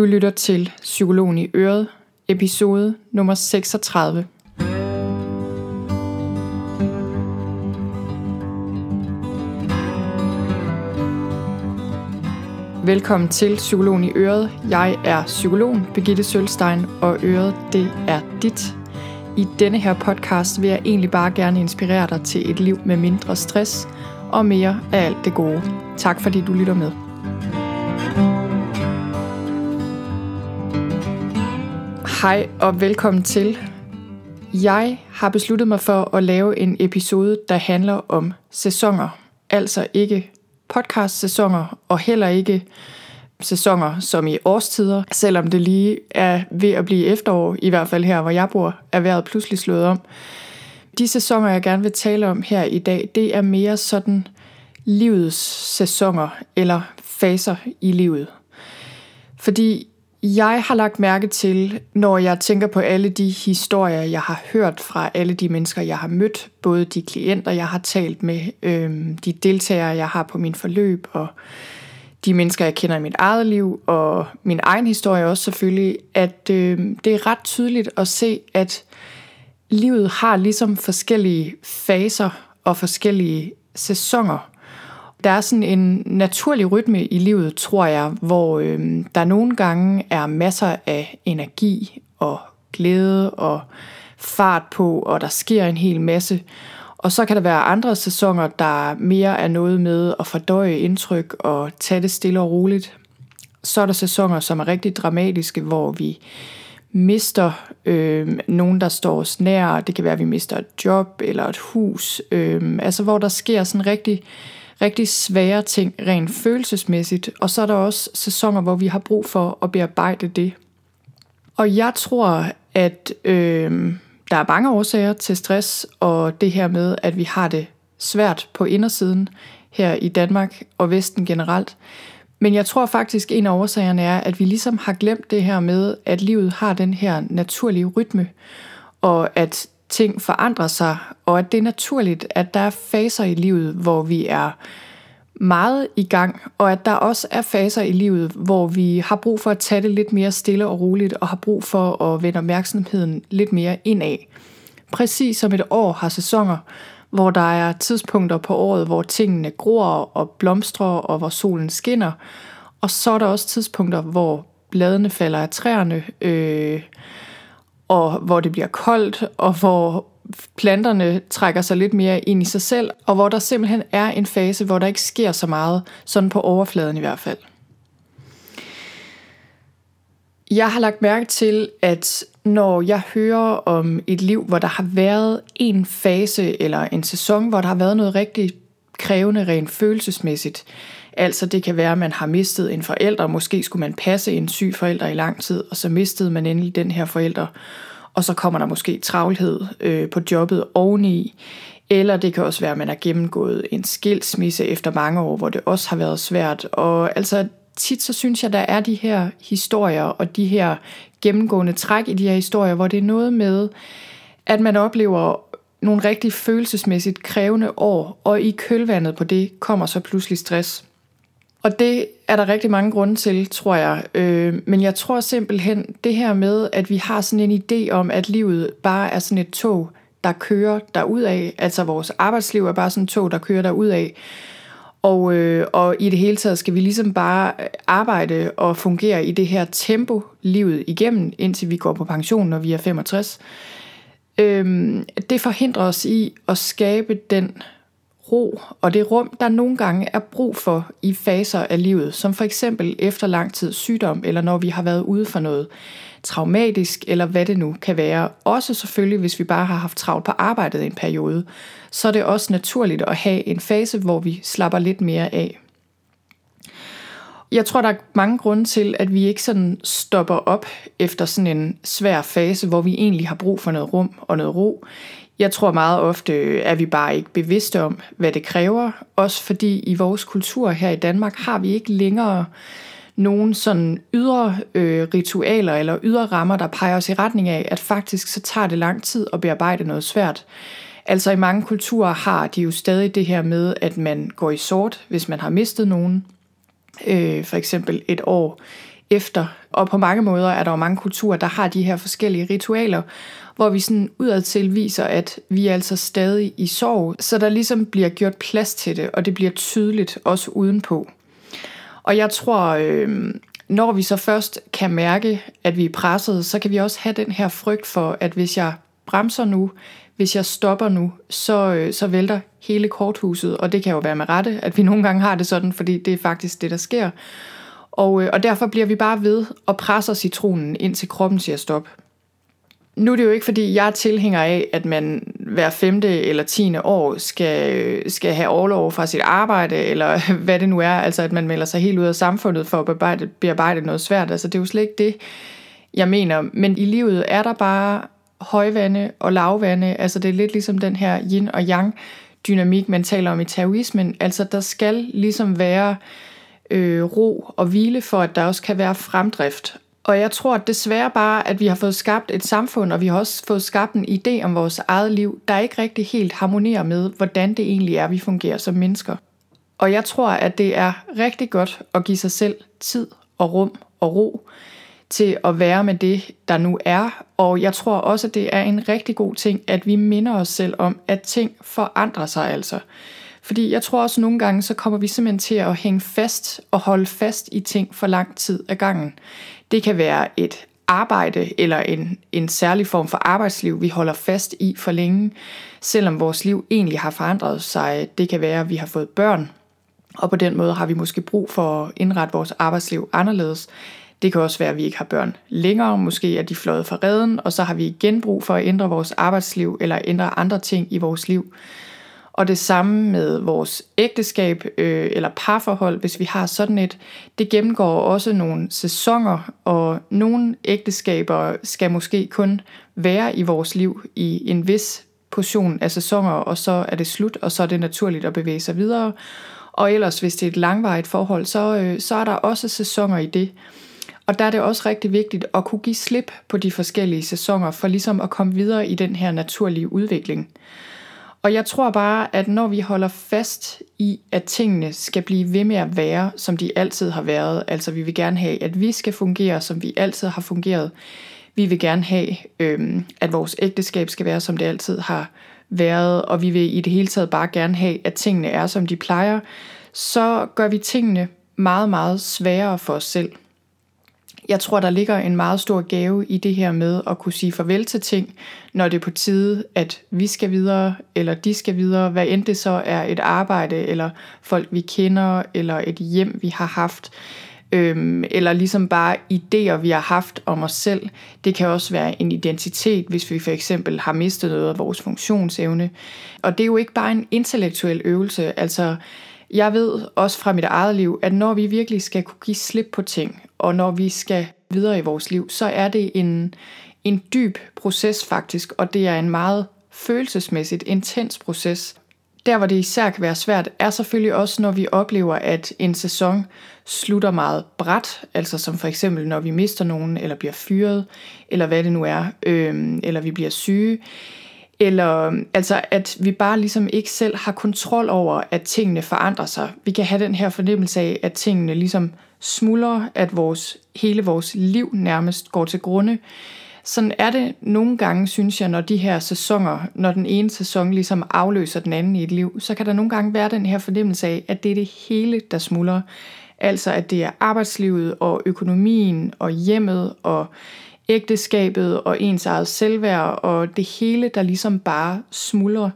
Du lytter til Psykologen i Øret, episode nummer 36. Velkommen til Psykologen i Øret. Jeg er psykologen Birgitte Sølstein, og Øret, det er dit. I denne her podcast vil jeg egentlig bare gerne inspirere dig til et liv med mindre stress og mere af alt det gode. Tak fordi du lytter med. Hej og velkommen til. Jeg har besluttet mig for at lave en episode, der handler om sæsoner. Altså ikke podcast-sæsoner og heller ikke sæsoner som i årstider, selvom det lige er ved at blive efterår, i hvert fald her, hvor jeg bor, er vejret pludselig slået om. De sæsoner, jeg gerne vil tale om her i dag, det er mere sådan livets sæsoner eller faser i livet. Fordi jeg har lagt mærke til, når jeg tænker på alle de historier, jeg har hørt fra alle de mennesker, jeg har mødt, både de klienter, jeg har talt med, øh, de deltagere, jeg har på min forløb, og de mennesker, jeg kender i mit eget liv, og min egen historie også selvfølgelig, at øh, det er ret tydeligt at se, at livet har ligesom forskellige faser og forskellige sæsoner. Der er sådan en naturlig rytme i livet, tror jeg, hvor øh, der nogle gange er masser af energi og glæde og fart på, og der sker en hel masse. Og så kan der være andre sæsoner, der mere er noget med at fordøje indtryk og tage det stille og roligt. Så er der sæsoner, som er rigtig dramatiske, hvor vi mister øh, nogen, der står os nær. Det kan være, at vi mister et job eller et hus. Øh, altså hvor der sker sådan rigtig rigtig svære ting rent følelsesmæssigt, og så er der også sæsoner, hvor vi har brug for at bearbejde det. Og jeg tror, at øh, der er mange årsager til stress, og det her med, at vi har det svært på indersiden her i Danmark og Vesten generelt. Men jeg tror faktisk, en af årsagerne er, at vi ligesom har glemt det her med, at livet har den her naturlige rytme, og at ting forandrer sig, og at det er naturligt, at der er faser i livet, hvor vi er meget i gang, og at der også er faser i livet, hvor vi har brug for at tage det lidt mere stille og roligt, og har brug for at vende opmærksomheden lidt mere indad. Præcis som et år har sæsoner, hvor der er tidspunkter på året, hvor tingene gror og blomstrer, og hvor solen skinner. Og så er der også tidspunkter, hvor bladene falder af træerne, øh, og hvor det bliver koldt, og hvor planterne trækker sig lidt mere ind i sig selv, og hvor der simpelthen er en fase, hvor der ikke sker så meget, sådan på overfladen i hvert fald. Jeg har lagt mærke til, at når jeg hører om et liv, hvor der har været en fase eller en sæson, hvor der har været noget rigtig krævende rent følelsesmæssigt, Altså det kan være, at man har mistet en forælder, måske skulle man passe en syg forælder i lang tid, og så mistede man endelig den her forælder, og så kommer der måske travlhed øh, på jobbet oveni. Eller det kan også være, at man har gennemgået en skilsmisse efter mange år, hvor det også har været svært. Og altså tit så synes jeg, der er de her historier og de her gennemgående træk i de her historier, hvor det er noget med, at man oplever nogle rigtig følelsesmæssigt krævende år, og i kølvandet på det kommer så pludselig stress. Og det er der rigtig mange grunde til, tror jeg. Øh, men jeg tror simpelthen det her med, at vi har sådan en idé om, at livet bare er sådan et tog, der kører derud af. Altså vores arbejdsliv er bare sådan et tog, der kører derud af. Og, øh, og i det hele taget skal vi ligesom bare arbejde og fungere i det her tempo livet igennem, indtil vi går på pension, når vi er 65 øhm, det forhindrer os i at skabe den ro og det rum, der nogle gange er brug for i faser af livet, som for eksempel efter lang tid sygdom, eller når vi har været ude for noget traumatisk, eller hvad det nu kan være. Også selvfølgelig, hvis vi bare har haft travlt på arbejdet en periode, så er det også naturligt at have en fase, hvor vi slapper lidt mere af. Jeg tror, der er mange grunde til, at vi ikke sådan stopper op efter sådan en svær fase, hvor vi egentlig har brug for noget rum og noget ro. Jeg tror meget ofte, at vi bare ikke bevidste om, hvad det kræver. Også fordi i vores kultur her i Danmark har vi ikke længere nogen sådan ydre øh, ritualer eller ydre rammer, der peger os i retning af, at faktisk så tager det lang tid at bearbejde noget svært. Altså i mange kulturer har de jo stadig det her med, at man går i sort, hvis man har mistet nogen. Øh, for eksempel et år efter. Og på mange måder er der jo mange kulturer, der har de her forskellige ritualer, hvor vi sådan udadtil viser, at vi er altså stadig i sorg, så der ligesom bliver gjort plads til det, og det bliver tydeligt også udenpå. Og jeg tror, øh, når vi så først kan mærke, at vi er presset, så kan vi også have den her frygt for, at hvis jeg bremser nu, hvis jeg stopper nu, så, øh, så vælter hele korthuset, og det kan jo være med rette, at vi nogle gange har det sådan, fordi det er faktisk det, der sker. Og, øh, og derfor bliver vi bare ved og presser citronen, indtil kroppen siger stop. Nu er det jo ikke, fordi jeg er tilhænger af, at man hver femte eller tiende år skal, øh, skal have overlov fra sit arbejde, eller hvad det nu er, altså at man melder sig helt ud af samfundet for at bearbejde, bearbejde noget svært. Altså det er jo slet ikke det, jeg mener. Men i livet er der bare højvande og lavvande. Altså det er lidt ligesom den her yin og yang dynamik, man taler om i taoismen. Altså der skal ligesom være øh, ro og hvile for, at der også kan være fremdrift. Og jeg tror at desværre bare, at vi har fået skabt et samfund, og vi har også fået skabt en idé om vores eget liv, der ikke rigtig helt harmonerer med, hvordan det egentlig er, vi fungerer som mennesker. Og jeg tror, at det er rigtig godt at give sig selv tid og rum og ro til at være med det, der nu er. Og jeg tror også, at det er en rigtig god ting, at vi minder os selv om, at ting forandrer sig altså. Fordi jeg tror også at nogle gange, så kommer vi simpelthen til at hænge fast og holde fast i ting for lang tid ad gangen. Det kan være et arbejde eller en, en særlig form for arbejdsliv, vi holder fast i for længe, selvom vores liv egentlig har forandret sig. Det kan være, at vi har fået børn, og på den måde har vi måske brug for at indrette vores arbejdsliv anderledes. Det kan også være, at vi ikke har børn længere, måske er de fløjet fra redden, og så har vi igen brug for at ændre vores arbejdsliv eller ændre andre ting i vores liv. Og det samme med vores ægteskab øh, eller parforhold, hvis vi har sådan et, det gennemgår også nogle sæsoner, og nogle ægteskaber skal måske kun være i vores liv i en vis portion af sæsoner, og så er det slut, og så er det naturligt at bevæge sig videre. Og ellers, hvis det er et langvarigt forhold, så, øh, så er der også sæsoner i det. Og der er det også rigtig vigtigt at kunne give slip på de forskellige sæsoner, for ligesom at komme videre i den her naturlige udvikling. Og jeg tror bare, at når vi holder fast i, at tingene skal blive ved med at være, som de altid har været, altså vi vil gerne have, at vi skal fungere, som vi altid har fungeret, vi vil gerne have, øhm, at vores ægteskab skal være, som det altid har været, og vi vil i det hele taget bare gerne have, at tingene er, som de plejer, så gør vi tingene meget, meget sværere for os selv jeg tror, der ligger en meget stor gave i det her med at kunne sige farvel til ting, når det er på tide, at vi skal videre, eller de skal videre, hvad end det så er et arbejde, eller folk vi kender, eller et hjem vi har haft, øhm, eller ligesom bare idéer vi har haft om os selv. Det kan også være en identitet, hvis vi for eksempel har mistet noget af vores funktionsevne. Og det er jo ikke bare en intellektuel øvelse, altså jeg ved også fra mit eget liv, at når vi virkelig skal kunne give slip på ting, og når vi skal videre i vores liv, så er det en, en dyb proces faktisk, og det er en meget følelsesmæssigt intens proces. Der, hvor det især kan være svært, er selvfølgelig også, når vi oplever, at en sæson slutter meget bræt, altså som for eksempel, når vi mister nogen, eller bliver fyret, eller hvad det nu er, øh, eller vi bliver syge. Eller altså, at vi bare ligesom ikke selv har kontrol over, at tingene forandrer sig. Vi kan have den her fornemmelse af, at tingene ligesom smuldrer, at vores, hele vores liv nærmest går til grunde. Sådan er det nogle gange, synes jeg, når de her sæsoner, når den ene sæson ligesom afløser den anden i et liv, så kan der nogle gange være den her fornemmelse af, at det er det hele, der smuldrer. Altså at det er arbejdslivet og økonomien og hjemmet og ægteskabet og ens eget selvværd og det hele, der ligesom bare smuldrer.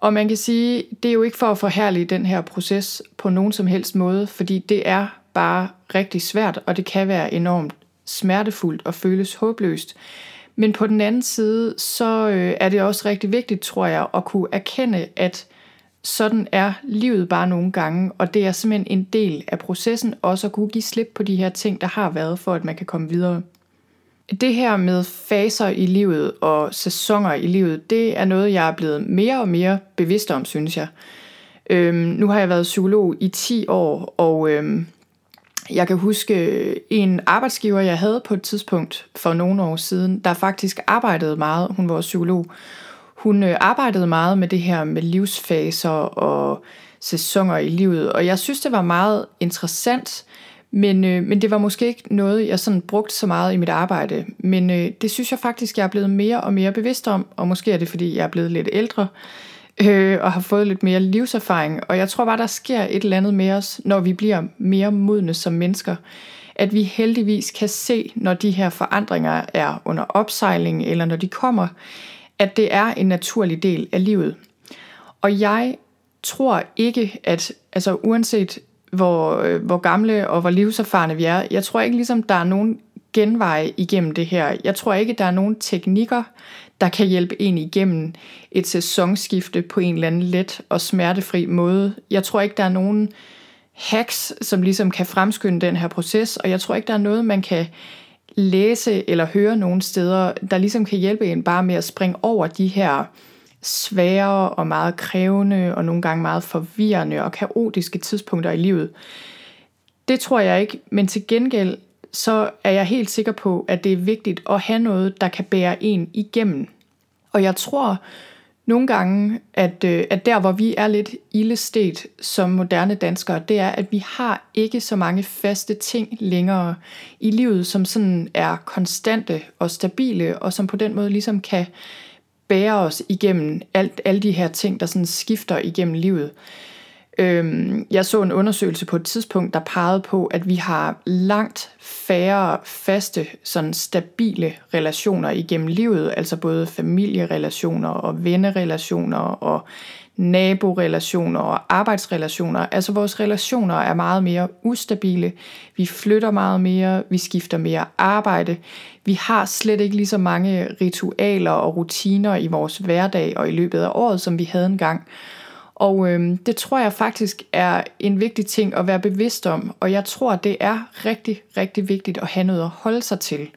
Og man kan sige, det er jo ikke for at forhærlige den her proces på nogen som helst måde, fordi det er bare rigtig svært, og det kan være enormt smertefuldt og føles håbløst. Men på den anden side, så øh, er det også rigtig vigtigt, tror jeg, at kunne erkende, at sådan er livet bare nogle gange, og det er simpelthen en del af processen også at kunne give slip på de her ting, der har været, for at man kan komme videre. Det her med faser i livet og sæsoner i livet, det er noget, jeg er blevet mere og mere bevidst om, synes jeg. Øhm, nu har jeg været psykolog i 10 år, og øhm, jeg kan huske en arbejdsgiver, jeg havde på et tidspunkt for nogle år siden, der faktisk arbejdede meget, hun var psykolog, hun øh, arbejdede meget med det her med livsfaser og sæsoner i livet, og jeg synes, det var meget interessant, men, øh, men det var måske ikke noget, jeg sådan brugte så meget i mit arbejde. Men øh, det synes jeg faktisk, jeg er blevet mere og mere bevidst om, og måske er det, fordi jeg er blevet lidt ældre, øh, og har fået lidt mere livserfaring. Og jeg tror bare, der sker et eller andet med os, når vi bliver mere modne som mennesker. At vi heldigvis kan se, når de her forandringer er under opsejling, eller når de kommer, at det er en naturlig del af livet. Og jeg tror ikke, at altså uanset hvor, øh, hvor gamle og hvor livserfarne vi er, jeg tror ikke ligesom, der er nogen genveje igennem det her. Jeg tror ikke, der er nogen teknikker, der kan hjælpe en igennem et sæsonskifte på en eller anden let og smertefri måde. Jeg tror ikke, der er nogen hacks, som ligesom kan fremskynde den her proces, og jeg tror ikke, der er noget, man kan læse eller høre nogen steder, der ligesom kan hjælpe en bare med at springe over de her svære og meget krævende og nogle gange meget forvirrende og kaotiske tidspunkter i livet. Det tror jeg ikke, men til gengæld så er jeg helt sikker på, at det er vigtigt at have noget, der kan bære en igennem. Og jeg tror nogle gange, at, øh, at der hvor vi er lidt ildestet som moderne danskere, det er, at vi har ikke så mange faste ting længere i livet, som sådan er konstante og stabile, og som på den måde ligesom kan bære os igennem alt, alle de her ting, der sådan skifter igennem livet. Øhm, jeg så en undersøgelse på et tidspunkt, der pegede på, at vi har langt færre faste, sådan stabile relationer igennem livet, altså både familierelationer og vennerelationer og naborelationer og arbejdsrelationer. Altså vores relationer er meget mere ustabile. Vi flytter meget mere, vi skifter mere arbejde. Vi har slet ikke lige så mange ritualer og rutiner i vores hverdag og i løbet af året, som vi havde engang. Og øhm, det tror jeg faktisk er en vigtig ting at være bevidst om, og jeg tror, det er rigtig, rigtig vigtigt at have noget at holde sig til.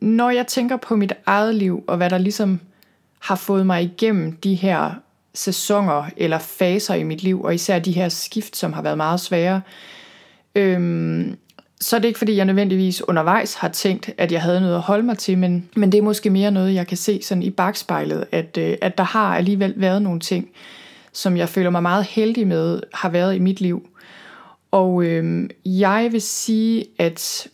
Når jeg tænker på mit eget liv, og hvad der ligesom har fået mig igennem de her sæsoner eller faser i mit liv, og især de her skift, som har været meget svære, øhm, så er det ikke fordi, jeg nødvendigvis undervejs har tænkt, at jeg havde noget at holde mig til, men, men det er måske mere noget, jeg kan se sådan i bagspejlet, at, øh, at der har alligevel været nogle ting, som jeg føler mig meget heldig med, har været i mit liv. Og øh, jeg vil sige, at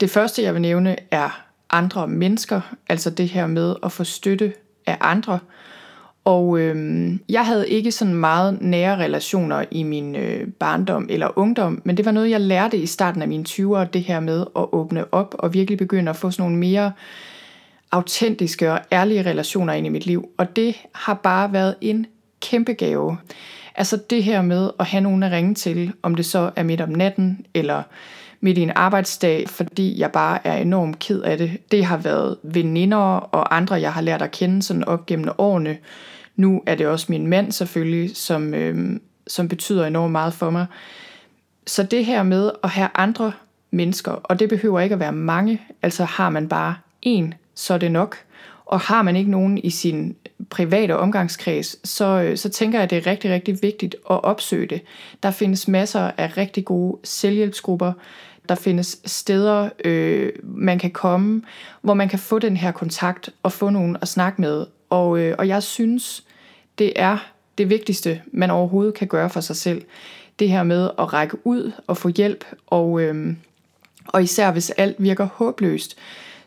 det første, jeg vil nævne, er andre mennesker, altså det her med at få støtte af andre. Og øh, jeg havde ikke sådan meget nære relationer i min øh, barndom eller ungdom, men det var noget, jeg lærte i starten af mine 20'ere, det her med at åbne op og virkelig begynde at få sådan nogle mere autentiske og ærlige relationer ind i mit liv. Og det har bare været en kæmpe gave. Altså det her med at have nogen at ringe til, om det så er midt om natten, eller midt i en arbejdsdag, fordi jeg bare er enormt ked af det. Det har været veninder og andre, jeg har lært at kende sådan op gennem årene. Nu er det også min mand selvfølgelig, som, øh, som betyder enormt meget for mig. Så det her med at have andre mennesker, og det behøver ikke at være mange, altså har man bare en, så er det nok. Og har man ikke nogen i sin private omgangskreds, så, øh, så tænker jeg, at det er rigtig, rigtig vigtigt at opsøge det. Der findes masser af rigtig gode selvhjælpsgrupper. Der findes steder, øh, man kan komme, hvor man kan få den her kontakt og få nogen at snakke med. Og, øh, og jeg synes, det er det vigtigste, man overhovedet kan gøre for sig selv. Det her med at række ud og få hjælp, og, øh, og især hvis alt virker håbløst,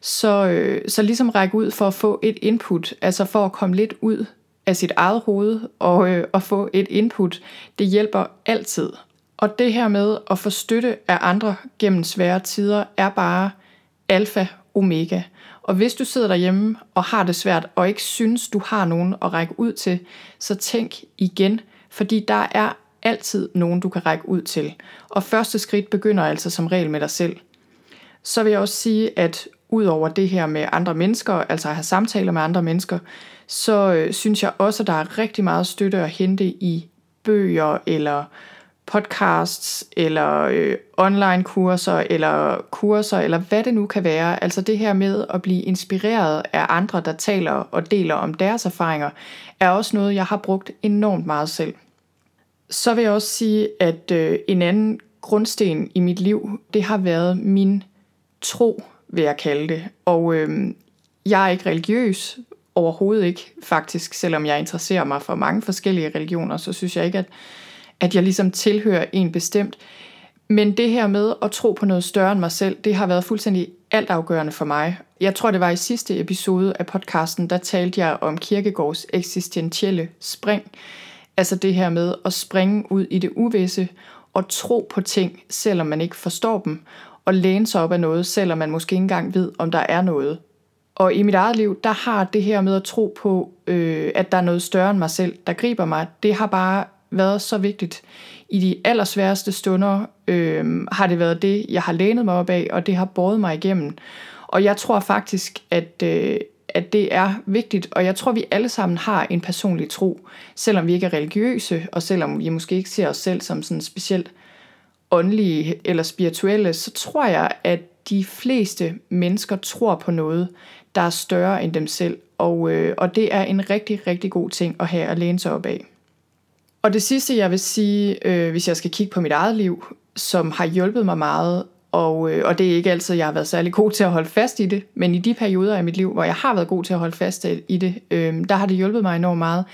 så, øh, så ligesom række ud for at få et input, altså for at komme lidt ud af sit eget hoved og, øh, og få et input, det hjælper altid. Og det her med at få støtte af andre gennem svære tider er bare alfa omega. Og hvis du sidder derhjemme og har det svært og ikke synes, du har nogen at række ud til, så tænk igen, fordi der er altid nogen, du kan række ud til. Og første skridt begynder altså som regel med dig selv. Så vil jeg også sige, at ud over det her med andre mennesker, altså at have samtaler med andre mennesker, så øh, synes jeg også, at der er rigtig meget støtte at hente i bøger eller podcasts eller øh, online kurser eller kurser eller hvad det nu kan være. Altså det her med at blive inspireret af andre, der taler og deler om deres erfaringer, er også noget, jeg har brugt enormt meget selv. Så vil jeg også sige, at øh, en anden grundsten i mit liv, det har været min tro vil jeg kalde det. Og øh, jeg er ikke religiøs, overhovedet ikke faktisk, selvom jeg interesserer mig for mange forskellige religioner, så synes jeg ikke, at, at jeg ligesom tilhører en bestemt. Men det her med at tro på noget større end mig selv, det har været fuldstændig altafgørende for mig. Jeg tror, det var i sidste episode af podcasten, der talte jeg om Kirkegårds eksistentielle spring. Altså det her med at springe ud i det uvisse og tro på ting, selvom man ikke forstår dem, og læne sig op af noget, selvom man måske ikke engang ved, om der er noget. Og i mit eget liv, der har det her med at tro på, øh, at der er noget større end mig selv, der griber mig, det har bare været så vigtigt. I de allersværeste stunder øh, har det været det, jeg har lænet mig op af, og det har båret mig igennem. Og jeg tror faktisk, at, øh, at det er vigtigt, og jeg tror, vi alle sammen har en personlig tro, selvom vi ikke er religiøse, og selvom vi måske ikke ser os selv som sådan specielt åndelige eller spirituelle, så tror jeg, at de fleste mennesker tror på noget, der er større end dem selv, og, øh, og det er en rigtig, rigtig god ting at have at læne sig op af. Og det sidste, jeg vil sige, øh, hvis jeg skal kigge på mit eget liv, som har hjulpet mig meget, og, øh, og det er ikke altid, jeg har været særlig god til at holde fast i det, men i de perioder af mit liv, hvor jeg har været god til at holde fast i det, øh, der har det hjulpet mig enormt meget.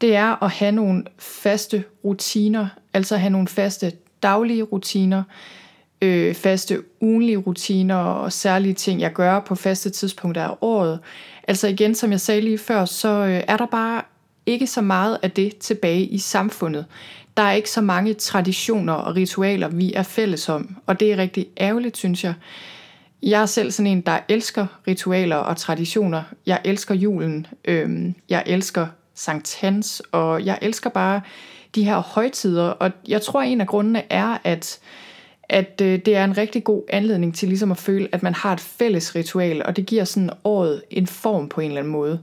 Det er at have nogle faste rutiner, altså have nogle faste daglige rutiner, øh, faste ugenlige rutiner og særlige ting, jeg gør på faste tidspunkter af året. Altså igen, som jeg sagde lige før, så øh, er der bare ikke så meget af det tilbage i samfundet. Der er ikke så mange traditioner og ritualer, vi er fælles om, og det er rigtig ærgerligt, synes jeg. Jeg er selv sådan en, der elsker ritualer og traditioner. Jeg elsker julen, øhm, jeg elsker Sankt Hans, og jeg elsker bare de her højtider, og jeg tror, en af grundene er, at at øh, det er en rigtig god anledning til ligesom at føle, at man har et fælles ritual, og det giver sådan året en form på en eller anden måde.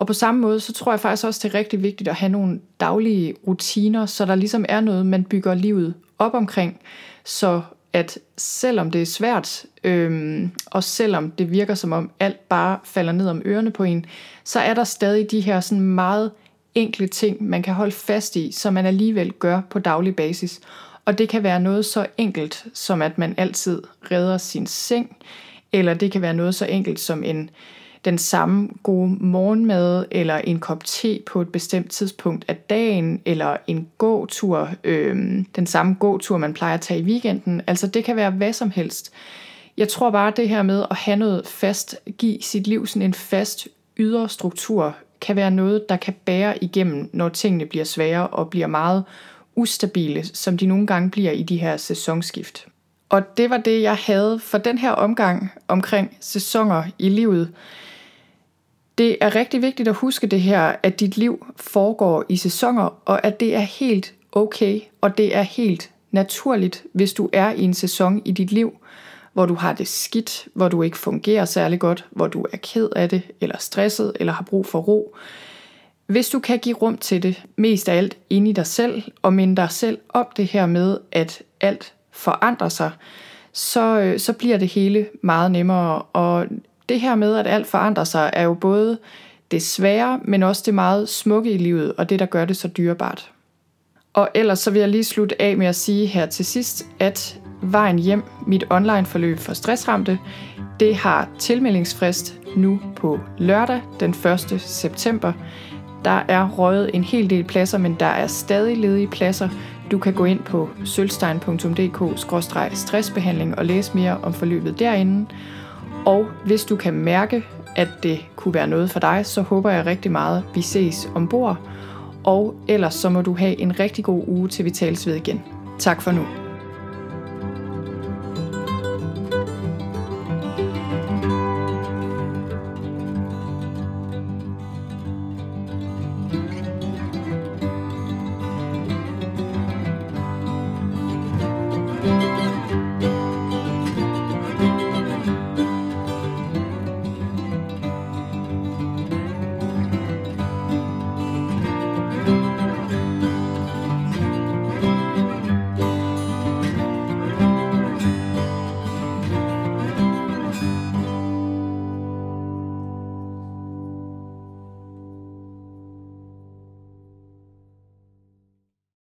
Og på samme måde, så tror jeg faktisk også, det er rigtig vigtigt at have nogle daglige rutiner, så der ligesom er noget, man bygger livet op omkring, så at selvom det er svært, øhm, og selvom det virker som om alt bare falder ned om ørerne på en, så er der stadig de her sådan meget enkle ting, man kan holde fast i, som man alligevel gør på daglig basis. Og det kan være noget så enkelt, som at man altid redder sin seng, eller det kan være noget så enkelt som en den samme gode morgenmad, eller en kop te på et bestemt tidspunkt af dagen, eller en gåtur, øh, den samme gåtur, man plejer at tage i weekenden. Altså det kan være hvad som helst. Jeg tror bare, at det her med at have noget fast, give sit liv sådan en fast ydre struktur, kan være noget, der kan bære igennem, når tingene bliver svære og bliver meget ustabile, som de nogle gange bliver i de her sæsonskift. Og det var det, jeg havde for den her omgang omkring sæsoner i livet. Det er rigtig vigtigt at huske det her, at dit liv foregår i sæsoner, og at det er helt okay, og det er helt naturligt, hvis du er i en sæson i dit liv, hvor du har det skidt, hvor du ikke fungerer særlig godt, hvor du er ked af det, eller stresset, eller har brug for ro. Hvis du kan give rum til det, mest af alt inde i dig selv, og minde dig selv om det her med, at alt forandrer sig, så, øh, så bliver det hele meget nemmere. Og det her med, at alt forandrer sig, er jo både det svære, men også det meget smukke i livet, og det, der gør det så dyrebart. Og ellers så vil jeg lige slutte af med at sige her til sidst, at Vejen hjem, mit online forløb for stressramte, det har tilmeldingsfrist nu på lørdag den 1. september. Der er røget en hel del pladser, men der er stadig ledige pladser. Du kan gå ind på sølvstein.dk-stressbehandling og læse mere om forløbet derinde. Og hvis du kan mærke, at det kunne være noget for dig, så håber jeg rigtig meget, vi ses ombord. Og ellers så må du have en rigtig god uge, til vi tales ved igen. Tak for nu.